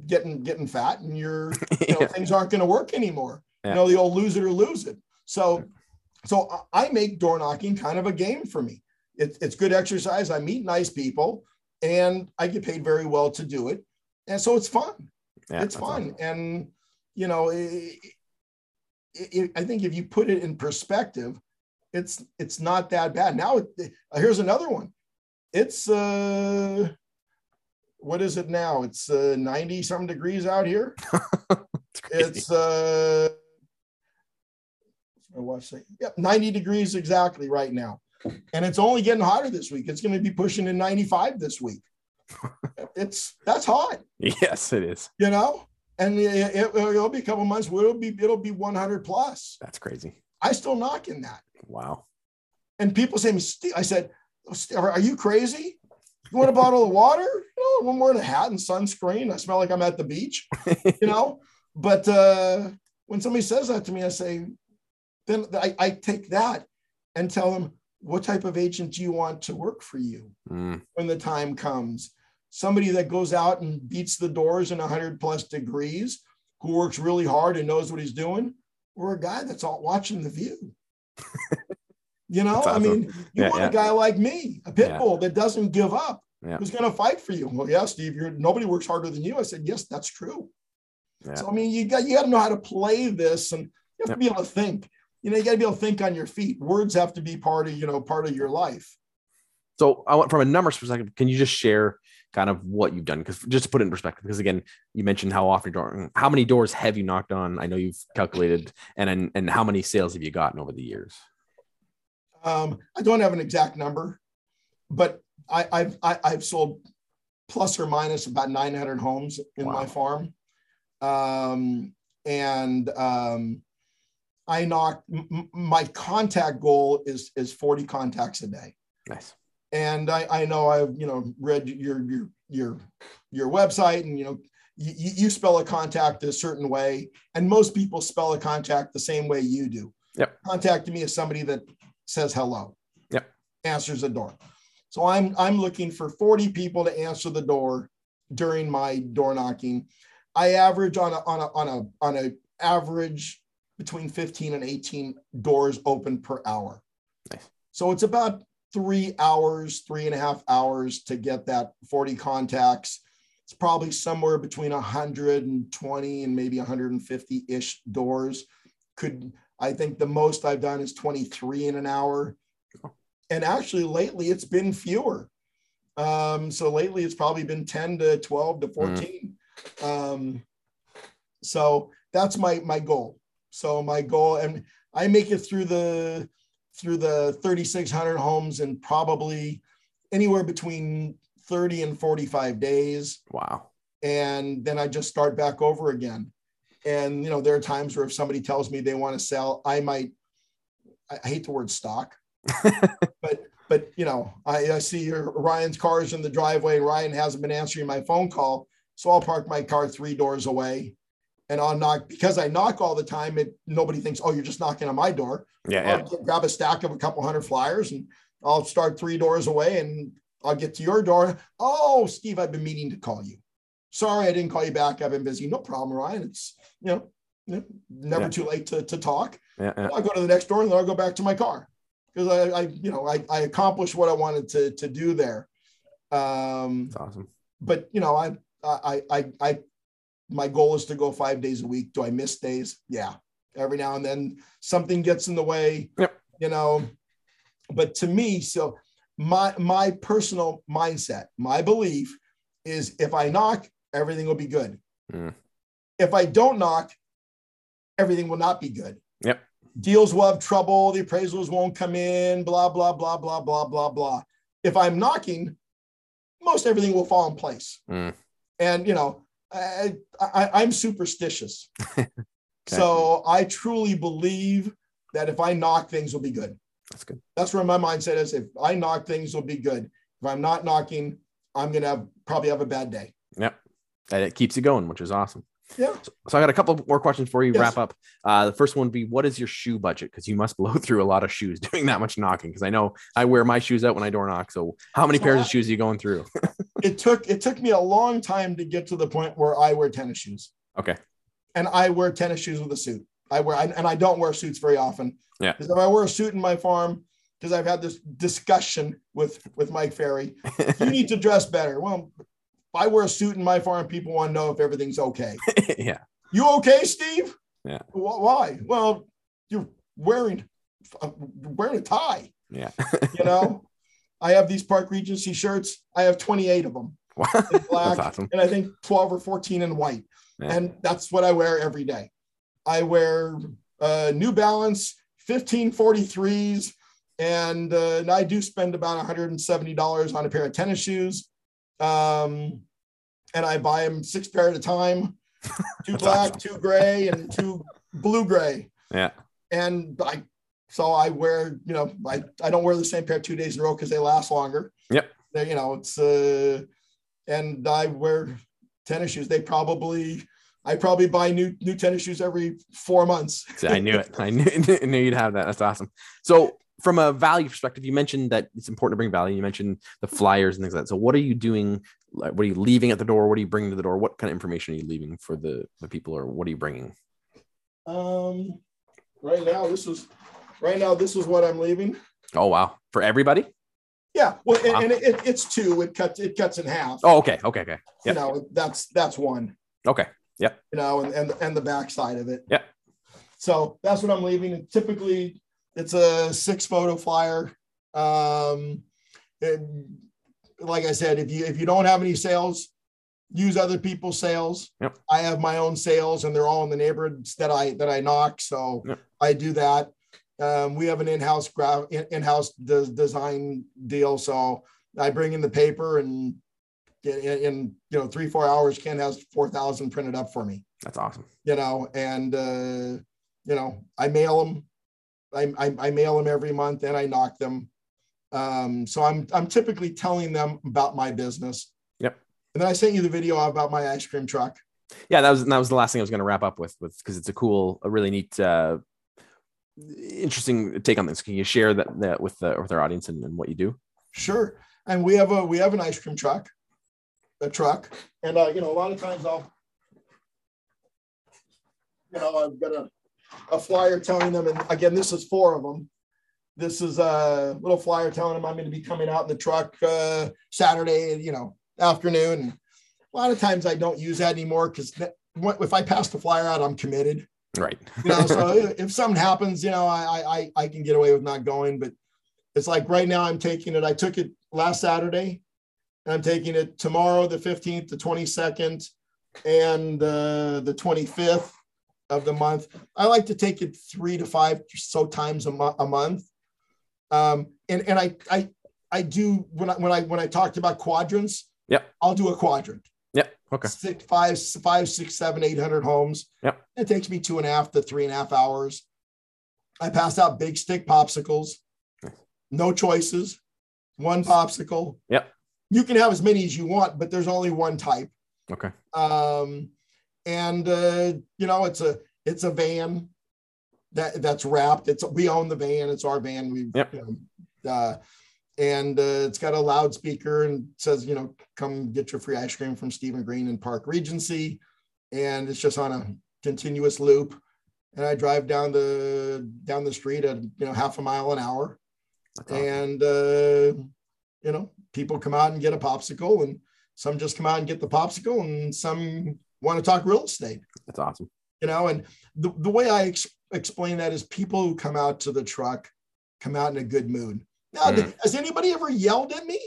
getting getting fat and you're you know yeah. things aren't going to work anymore. Yeah. You know, the old lose it or lose it. So so I make door knocking kind of a game for me. It, it's good exercise. I meet nice people and I get paid very well to do it. And so it's fun. Yeah, it's fun. Awesome. And, you know, it, it, I think if you put it in perspective, it's it's not that bad. Now, here's another one. It's uh, what is it now? It's uh, 90 some degrees out here. it's uh, my watch say, yep, 90 degrees exactly right now. And it's only getting hotter this week. It's going to be pushing in 95 this week. it's that's hot. Yes, it is. You know, and it, it, will be a couple months where it'll be it'll be 100 plus. That's crazy. I still knock in that. Wow. And people say, I said, are you crazy? You want a bottle of water? You know, more in a hat and sunscreen. I smell like I'm at the beach, you know. But uh, when somebody says that to me, I say, then I, I take that and tell them, what type of agent do you want to work for you mm. when the time comes? Somebody that goes out and beats the doors in 100 plus degrees, who works really hard and knows what he's doing, or a guy that's all watching the view. you know, awesome. I mean, you yeah, want yeah. a guy like me, a pit bull that doesn't give up, who's going to fight for you. Well, yeah, Steve, you're nobody works harder than you. I said, yes, that's true. So I mean, you got you got to know how to play this, and you have to be able to think you know, you got to be able to think on your feet. Words have to be part of, you know, part of your life. So I want from a numbers perspective, can you just share kind of what you've done? Because just to put it in perspective, because again, you mentioned how often door, how many doors have you knocked on? I know you've calculated, and and, and how many sales have you gotten over the years? Um, I don't have an exact number, but I, I've I, have i have sold plus or minus about 900 homes in wow. my farm, um, and um, I knock m- my contact goal is is 40 contacts a day. Nice. And I, I know I've you know read your your your your website and you know you, you spell a contact a certain way and most people spell a contact the same way you do. Yep. Contact me as somebody that says hello. Yep. Answers the door. So I'm I'm looking for 40 people to answer the door during my door knocking. I average on a on a on a on a average between 15 and 18 doors open per hour. Nice. So it's about three hours, three and a half hours to get that 40 contacts. It's probably somewhere between 120 and maybe 150 ish doors. Could I think the most I've done is 23 in an hour. And actually, lately it's been fewer. Um, so lately it's probably been 10 to 12 to 14. Mm. Um, so that's my my goal. So my goal, and I make it through the through the 3,600 homes in probably anywhere between 30 and 45 days. Wow. And then I just start back over again. And you know, there are times where if somebody tells me they want to sell, I might I hate the word stock, but but you know, I, I see your Ryan's cars in the driveway. And Ryan hasn't been answering my phone call. So I'll park my car three doors away and I'll knock because I knock all the time. It nobody thinks, oh, you're just knocking on my door. Yeah, I'll yeah. grab a stack of a couple hundred flyers and I'll start three doors away and I'll get to your door. Oh, Steve, I've been meaning to call you. Sorry, I didn't call you back. I've been busy. No problem, Ryan. It's you know, never yeah. too late to, to talk. Yeah, yeah. I'll go to the next door and then I'll go back to my car because I, I, you know, I, I accomplished what I wanted to to do there. Um, That's awesome. But you know, I I I I my goal is to go five days a week. Do I miss days? Yeah. Every now and then something gets in the way, yep. you know. But to me, so my my personal mindset, my belief is if I knock, everything will be good. Mm. If I don't knock, everything will not be good. Yep. Deals will have trouble, the appraisals won't come in, blah, blah, blah, blah, blah, blah, blah. If I'm knocking, most everything will fall in place. Mm. And you know, I, I, am superstitious. okay. So I truly believe that if I knock, things will be good. That's good. That's where my mindset is. If I knock, things will be good. If I'm not knocking, I'm gonna have, probably have a bad day. Yep. And it keeps you going, which is awesome. Yeah. So, so I got a couple more questions for you. Yes. Wrap up. Uh, the first one would be, what is your shoe budget? Because you must blow through a lot of shoes doing that much knocking. Because I know I wear my shoes out when I door knock. So how many So pairs I- of shoes are you going through? It took it took me a long time to get to the point where I wear tennis shoes. okay. and I wear tennis shoes with a suit. I wear, and I don't wear suits very often. Yeah. Because if I wear a suit in my farm, because I've had this discussion with with Mike Ferry, you need to dress better. Well, if I wear a suit in my farm, people want to know if everything's okay. yeah. You okay, Steve? Yeah. Why? Well, you're wearing uh, wearing a tie. Yeah. You know, I have these Park Regency shirts. I have 28 of them Wow. black, That's awesome. and I think 12 or 14 in white. Yeah. And that's what I wear every day. I wear uh, New Balance 1543s, and, uh, and I do spend about $170 on a pair of tennis shoes. Um, and I buy them six pair at a time, two black, awesome. two gray, and two blue gray. Yeah. And I, so I wear, you know, I, I don't wear the same pair two days in a row because they last longer. Yep. They, you know, it's, uh, and I wear tennis shoes. They probably, I probably buy new new tennis shoes every four months. I knew it. I knew, I knew you'd have that. That's awesome. So, from a value perspective, you mentioned that it's important to bring value. You mentioned the flyers and things like that. So, what are you doing? Like, what are you leaving at the door? What are you bringing to the door? What kind of information are you leaving for the, the people, or what are you bringing? Um, right now, this is right now. This is what I'm leaving. Oh, wow. For everybody? Yeah, well, and, Wow. and it, it's two. It cuts it cuts in half. Oh, okay. Okay. Okay. You know, that's that's one. Okay. Yeah. You know, and and and the back side of it. Yeah. So that's what I'm leaving. And typically, it's a six photo flyer. Um, and like I said, if you if you don't have any sales, use other people's sales. Yep. I have my own sales, and they're all in the neighborhoods that I that I knock. So Yep. I do that. Um, we have an in-house gra- in- in-house de- design deal, so I bring in the paper and in, in you know three four hours, Ken has four thousand printed up for me That's awesome. you know, and uh, you know, I mail them. I, I, I mail them every month and I knock them. Um, so I'm I'm typically telling them about my business. Yep. And then I sent you the video about my ice cream truck. Yeah, that was that was the last thing I was going to wrap up with, with because it's a cool, a really neat, uh, interesting take on this. Can you share that, that with the with our audience and, and what you do? Sure. And we have a we have an ice cream truck, a truck, and uh, you know a lot of times I'll, you know, I've got a, a flyer telling them, and again, this is four of them. This is a little flyer telling them I'm going to be coming out in the truck uh, Saturday, you know, afternoon. And a lot of times I don't use that anymore because if I pass the flyer out, I'm committed Right. you know so if something happens you know I, I i can get away with not going but it's like right now i'm taking it i took it last saturday and i'm taking it tomorrow the 15th the 22nd and uh, the 25th of the month i like to take it three to five so times a, mo- a month um and and i i i do when i when i when i talked about quadrants Yep. i'll do a quadrant Yep. Okay. six, five, five, six, seven, eight hundred homes. Yep. It takes me two and a half to three and a half hours. I pass out big stick popsicles, no choices, one popsicle. Yep. You can have as many as you want, but there's only one type. Okay. Um, and uh, you know, it's a it's a van that that's wrapped. It's we own the van. It's our van. We Yep. you know, uh, and uh, it's got a loudspeaker and says, you know, come get your free ice cream from Stephen Green and Park Regency, and it's just on a continuous loop. And I drive down the down the street at you know half a mile an hour, awesome. and uh, you know people come out and get a popsicle, and some just come out and get the popsicle, and some want to talk real estate. That's awesome. you know and the, the way i ex- explain that is people who come out to the truck come out in a good mood. Now Mm. has anybody ever yelled at me?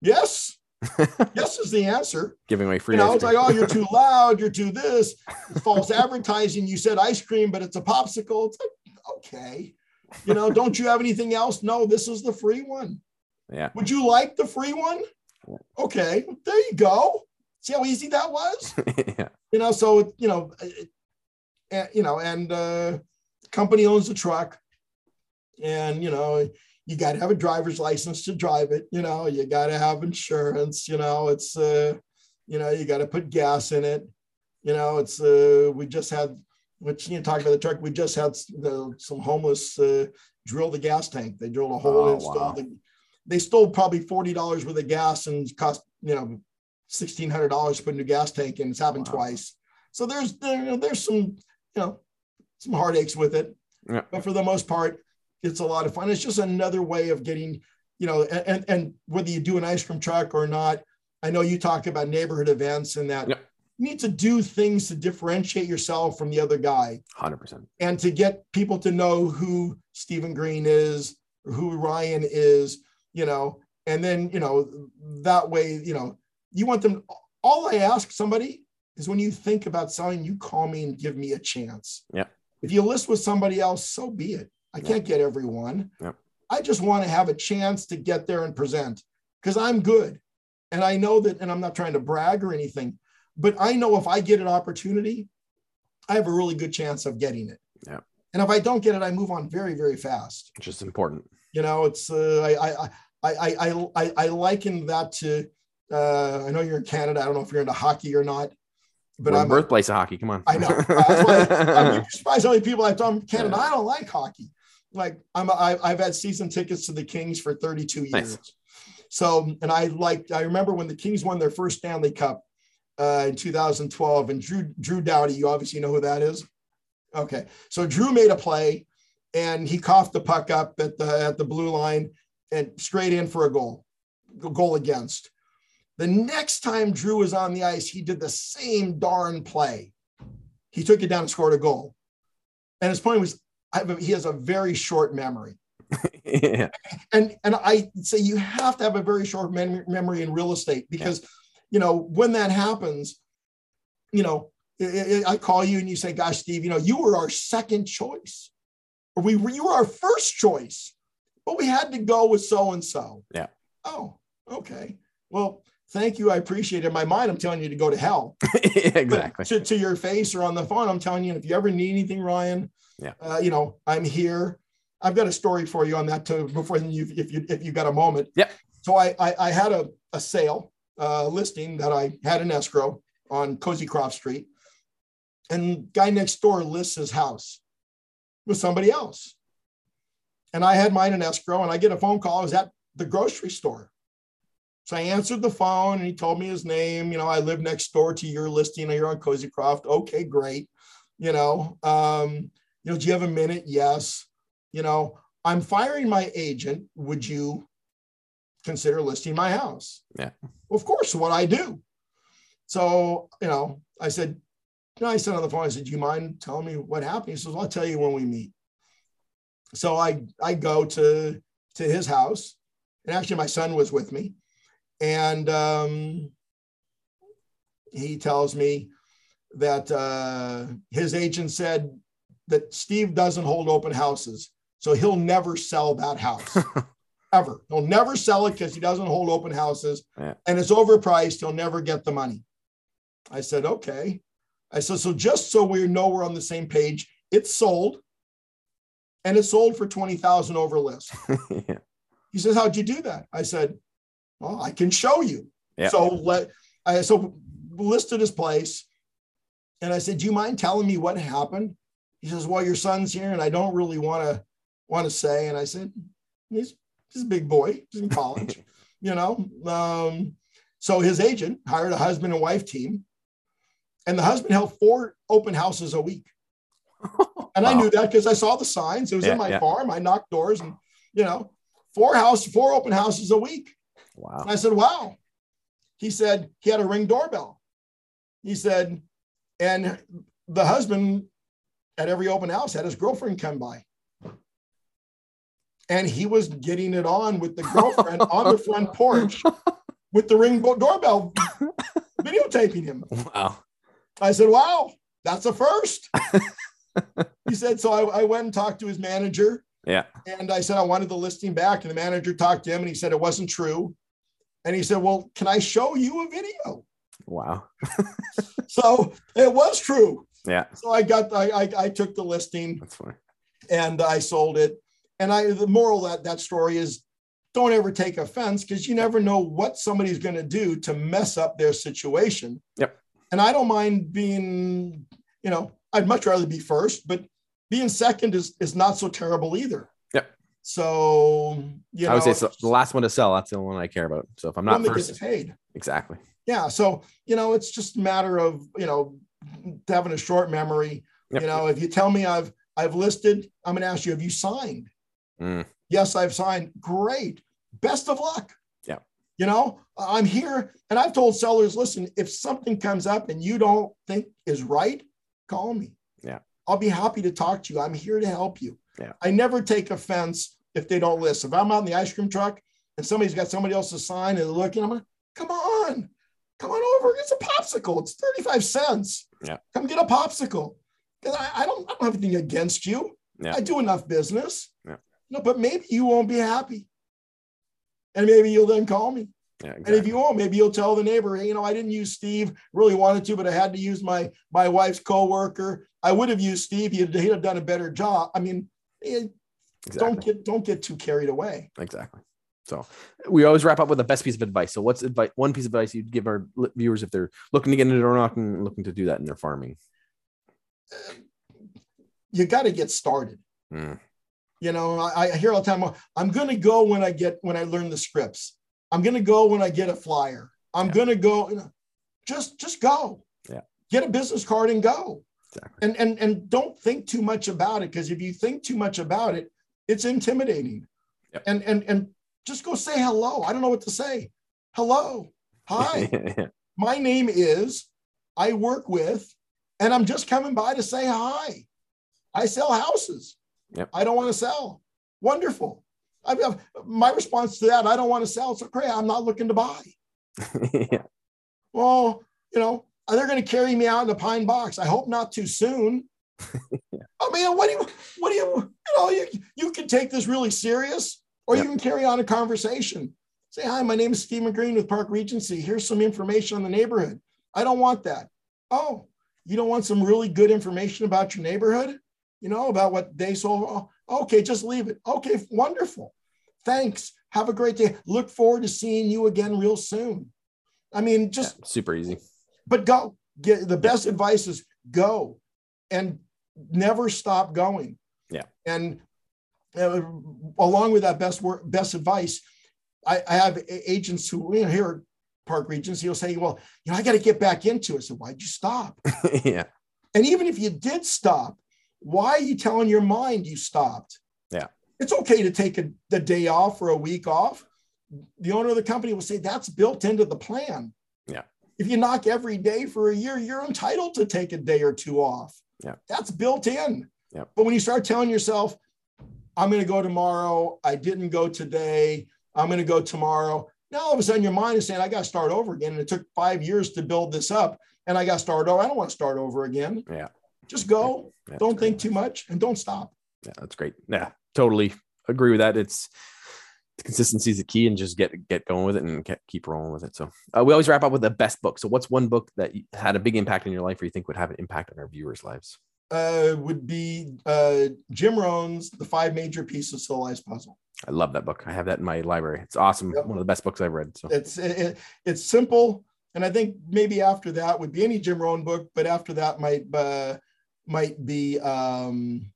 Yes. Yes is the answer. Giving away free. you know it's like oh you're too loud you're too this. False advertising you said ice cream but it's a popsicle. It's like okay. You know don't you have anything else? No this is the free one. Yeah. would you like the free one? Okay there you go see how easy that was yeah. you know so you know it, and, you know and uh company owns the truck and you know you got to have a driver's license to drive it you know you got to have insurance you know it's uh you know you got to put gas in it You know, it's uh, we just had, which you know, talking about the truck, we just had the, some homeless uh, drill the gas tank. They drilled a hole Oh, and wow. the, they stole probably forty dollars worth of gas and cost you know sixteen hundred dollars to put a new gas tank in. It's happened Wow. twice. So there's there, there's some you know some heartaches with it, Yeah. but for the most part, it's a lot of fun. It's just another way of getting you know and and, whether you do an ice cream truck or not. I know you talk about neighborhood events and that Yep. you need to do things to differentiate yourself from the other guy Hundred percent. and to get people to know who Stephen Green is, who Ryan is, you know, and then, you know, that way, you know, you want them. All I ask somebody is when you think about selling, you call me and give me a chance. Yeah. If you list with somebody else, so be it. I can't get everyone. Yeah. I just want to have a chance to get there and present because I'm good. And I know that, and I'm not trying to brag or anything, but I know if I get an opportunity, I have a really good chance of getting it. Yeah. And if I don't get it, I move on very, very fast. Which is important. You know, it's uh, I, I I I I I I liken that to. Uh, I know you're in Canada. I don't know if you're into hockey or not, but We're I'm. birthplace of hockey. Come on. I know. That's I'm surprised how many people I've done Canada. I don't like hockey. Like I'm, I, I've had season tickets to the Kings for 32 years. Nice. So, and I like, I remember when the Kings won their first Stanley Cup uh, in 2012, and Drew Drew Doughty, you obviously know who that is. Okay, so Drew made a play, and he coughed the puck up at the at the blue line and straight in for a goal, goal against. The next time Drew was on the ice, he did the same darn play. He took it down and scored a goal. And his point was, a, he has a very short memory. yeah. And and I say you have to have a very short mem- memory in real estate because, you know, when that happens, you know, I, I I call you and you say, "Gosh, Steve, you know, you were our second choice, or we were, you were our first choice, but we had to go with so and so." Yeah. Oh, okay. Well, thank you. I appreciate it. In my mind, I'm telling you to go to hell. exactly. To, to your face or on the phone, I'm telling you, if you ever need anything, Ryan, Yeah. uh, you know, I'm here. I've got a story for you on that too. Before you, if you if you got a moment. Yep. So I I, I had a a sale uh, listing that I had in escrow on Cozy Croft Street, and guy next door lists his house with somebody else, and I had mine in escrow, and I get a phone call. I was at the grocery store. So I answered the phone and he told me his name. You know, I live next door to your listing. You're on Cozy Croft. Okay, great. You know, um, you know, do you have a minute? Yes. You know, I'm firing my agent. Would you consider listing my house? Yeah. Well, Of course, what I do. So, you know, I said, you know, I said on the phone, I said, do you mind telling me what happened? He says, well, I'll tell you when we meet. So I I go to to his house, and actually my son was with me, and um, he tells me that uh, his agent said that Steve doesn't hold open houses, so he'll never sell that house ever. He'll never sell it because he doesn't hold open houses, Yeah. and it's overpriced. He'll never get the money. I said, okay. I said, so just so we know we're on the same page, it's sold, and it's sold for twenty thousand over list. yeah. He says, "How'd you do that?" I said, "Well, I can show you." Yeah. So let I so listed his place, and I said, "Do you mind telling me what happened?" He says, "Well, your son's here, and I don't really want to want to say." And I said, "He's he's a big boy. He's in college, you know." Um, so his agent hired a husband and wife team, and the husband held four open houses a week. And I knew that because I saw the signs. It was Yeah, in my yeah. farm. I knocked doors and, you know, four house, four open houses a week. Wow. And I said, wow. He said he had a ring doorbell. He said, and the husband at every open house had his girlfriend come by. And he was getting it on with the girlfriend on the front porch with the ring doorbell videotaping him. Wow. I said, wow, that's a first. he said, so I, I went and talked to his manager Yeah. and I said, I wanted the listing back. And the manager talked to him and he said it wasn't true. And he said, Well, can I show you a video? Wow. So it was true. Yeah. So I got, I, I, I took the listing That's fine. and I sold it. And I, the moral of that, that story is don't ever take offense because you never know what somebody's going to do to mess up their situation. Yep. And I don't mind being, you know, I'd much rather be first, but being second is is not so terrible either. So you know, I would say so, the last one to sell. That's the only one I care about. So if I'm not first, paid. exactly. Yeah. So you know, it's just a matter of you know having a short memory. Yep. You know, if you tell me I've I've listed, I'm going to ask you, have you signed? Mm. Yes, I've signed. Great. Best of luck. Yeah. You know, I'm here and I've told sellers, listen, if something comes up and you don't think is right, call me. Yeah. I'll be happy to talk to you. I'm here to help you. Yeah. I never take offense if they don't listen. If I'm out in the ice cream truck and somebody's got somebody else's sign and they're looking, I'm like, come on, come on over. It's a popsicle. It's 35 cents. Yeah. Come get a popsicle. Because I, I, don't I don't have anything against you. Yeah. I do enough business. Yeah. No, but maybe you won't be happy. And maybe you'll then call me. Yeah, And if you won't, maybe you'll tell the neighbor, hey, you know, I didn't use Steve, really wanted to, but I had to use my my wife's coworker. I would have used Steve. He'd, he'd have done a better job. I mean, eh, exactly. don't get don't get too carried away. Exactly. So we always wrap up with the best piece of advice. So what's advice, one piece of advice you'd give our viewers if they're looking to get into door knocking and looking to do that in their farming? You got to get started. Mm. You know, I, I hear all the time, I'm going to go when I get when I learn the scripts. I'm going to go when I get a flyer. I'm Yeah. going to go. You know, just just go. Yeah. Get a business card and go. Exactly. and and and don't think too much about it because if you think too much about it it's intimidating. Yep. and and and just go say hello. I don't know what to say. Hello. Hi. My name is i work with and i'm just coming by to say hi. I sell houses. Yep. i don't want to sell. Wonderful. I've my response to that i don't want to sell. So great i'm not looking to buy. Yeah. well, you know, they're going to carry me out in a pine box. I hope not too soon. Oh, I mean, what do you, what do you, you know, you, you can take this really serious or Yep. you can carry on a conversation. Say, hi, my name is Stephen Green with Park Regency. Here's some information on the neighborhood. I don't want that. Oh, you don't want some really good information about your neighborhood? You know, about what they sold? Oh, okay, just leave it. Okay, wonderful. Thanks. Have a great day. Look forward to seeing you again real soon. I mean, just Yeah, super easy. but go get the best advice is go and never stop going Yeah. and uh, along with that best work best advice i, I have agents who you know, here at park regency will say well you know i got to get back into it so why'd you stop yeah. and even if you did stop why are you telling your mind you stopped Yeah. it's okay to take a, the day off or a week off the owner of the company will say that's built into the plan Yeah. if you knock every day for a year you're entitled to take a day or two off Yeah. that's built in Yeah. but when you start telling yourself i'm going to go tomorrow i didn't go today i'm going to go tomorrow now all of a sudden your mind is saying i got to start over again and it took five years to build this up and i got to start over i don't want to start over again Yeah. just go Yeah, don't great. think too much and don't stop Yeah, that's great. Yeah, totally agree with that. It's consistency is the key, and just get get going with it and ke- keep rolling with it. So uh, we always wrap up with the best book. So what's one book that had a big impact in your life, or you think would have an impact on our viewers' lives? uh, would be uh, Jim Rohn's The Five Major Pieces to the Life's Puzzle. I love that book. I have that in my library. It's awesome. Yep. One of the best books I've read. So It's it, it- it's simple, and I think maybe after that would be any Jim Rohn book, but after that might uh, might be um,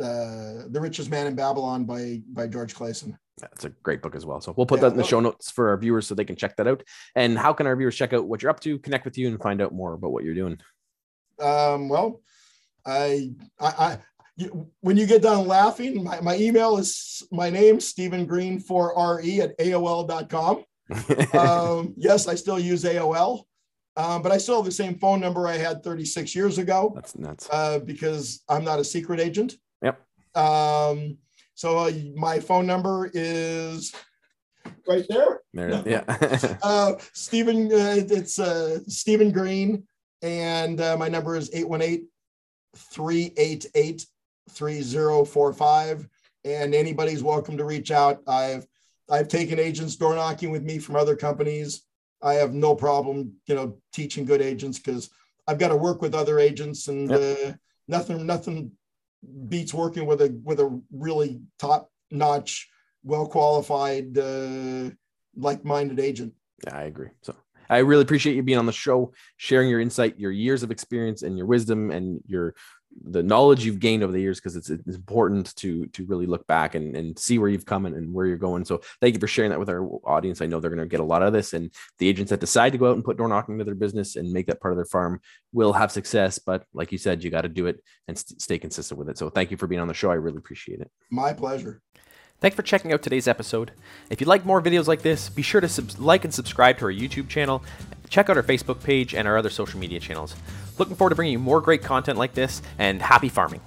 uh, The Richest Man in Babylon by by George Clason. That's a great book as well. So we'll put Yeah, that in the show notes for our viewers so they can check that out. And how can our viewers check out what you're up to, connect with you, and find out more about what you're doing? Um, well, I I. I you, when you get done laughing, my, my email is my name, Stephen Green 4RE at AOL.com. um, yes, I still use AOL, um, but I still have the same phone number I had 36 years ago that's nuts. uh, because I'm not a secret agent. Yep. Um, so uh, my phone number is right there. There, yeah. Uh, Stephen, uh, it's uh, Stephen Green, and uh, my number is 818 388 3045. And anybody's welcome to reach out. I've I've taken agents door knocking with me from other companies. I have no problem, you know, teaching good agents because I've got to work with other agents, and uh, nothing nothing beats working with a with a really top notch, well qualified, uh, like minded agent. Yeah, I agree. So I really appreciate you being on the show, sharing your insight, your years of experience, and your wisdom, and your the knowledge you've gained over the years because it's, it's, important to to really look back and, and see where you've come and, and, where you're going so thank you for sharing that with our audience i know they're going to get a lot of this and the agents that decide to go out and put door knocking into their business and make that part of their farm will have success but like you said you got to do it and st- stay consistent with it so thank you for being on the show i really appreciate it my pleasure Thanks for checking out today's episode. If you'd like more videos like this, be sure to sub- like and subscribe to our YouTube channel. Check out our Facebook page and our other social media channels. Looking forward to bringing you more great content like this, and happy farming.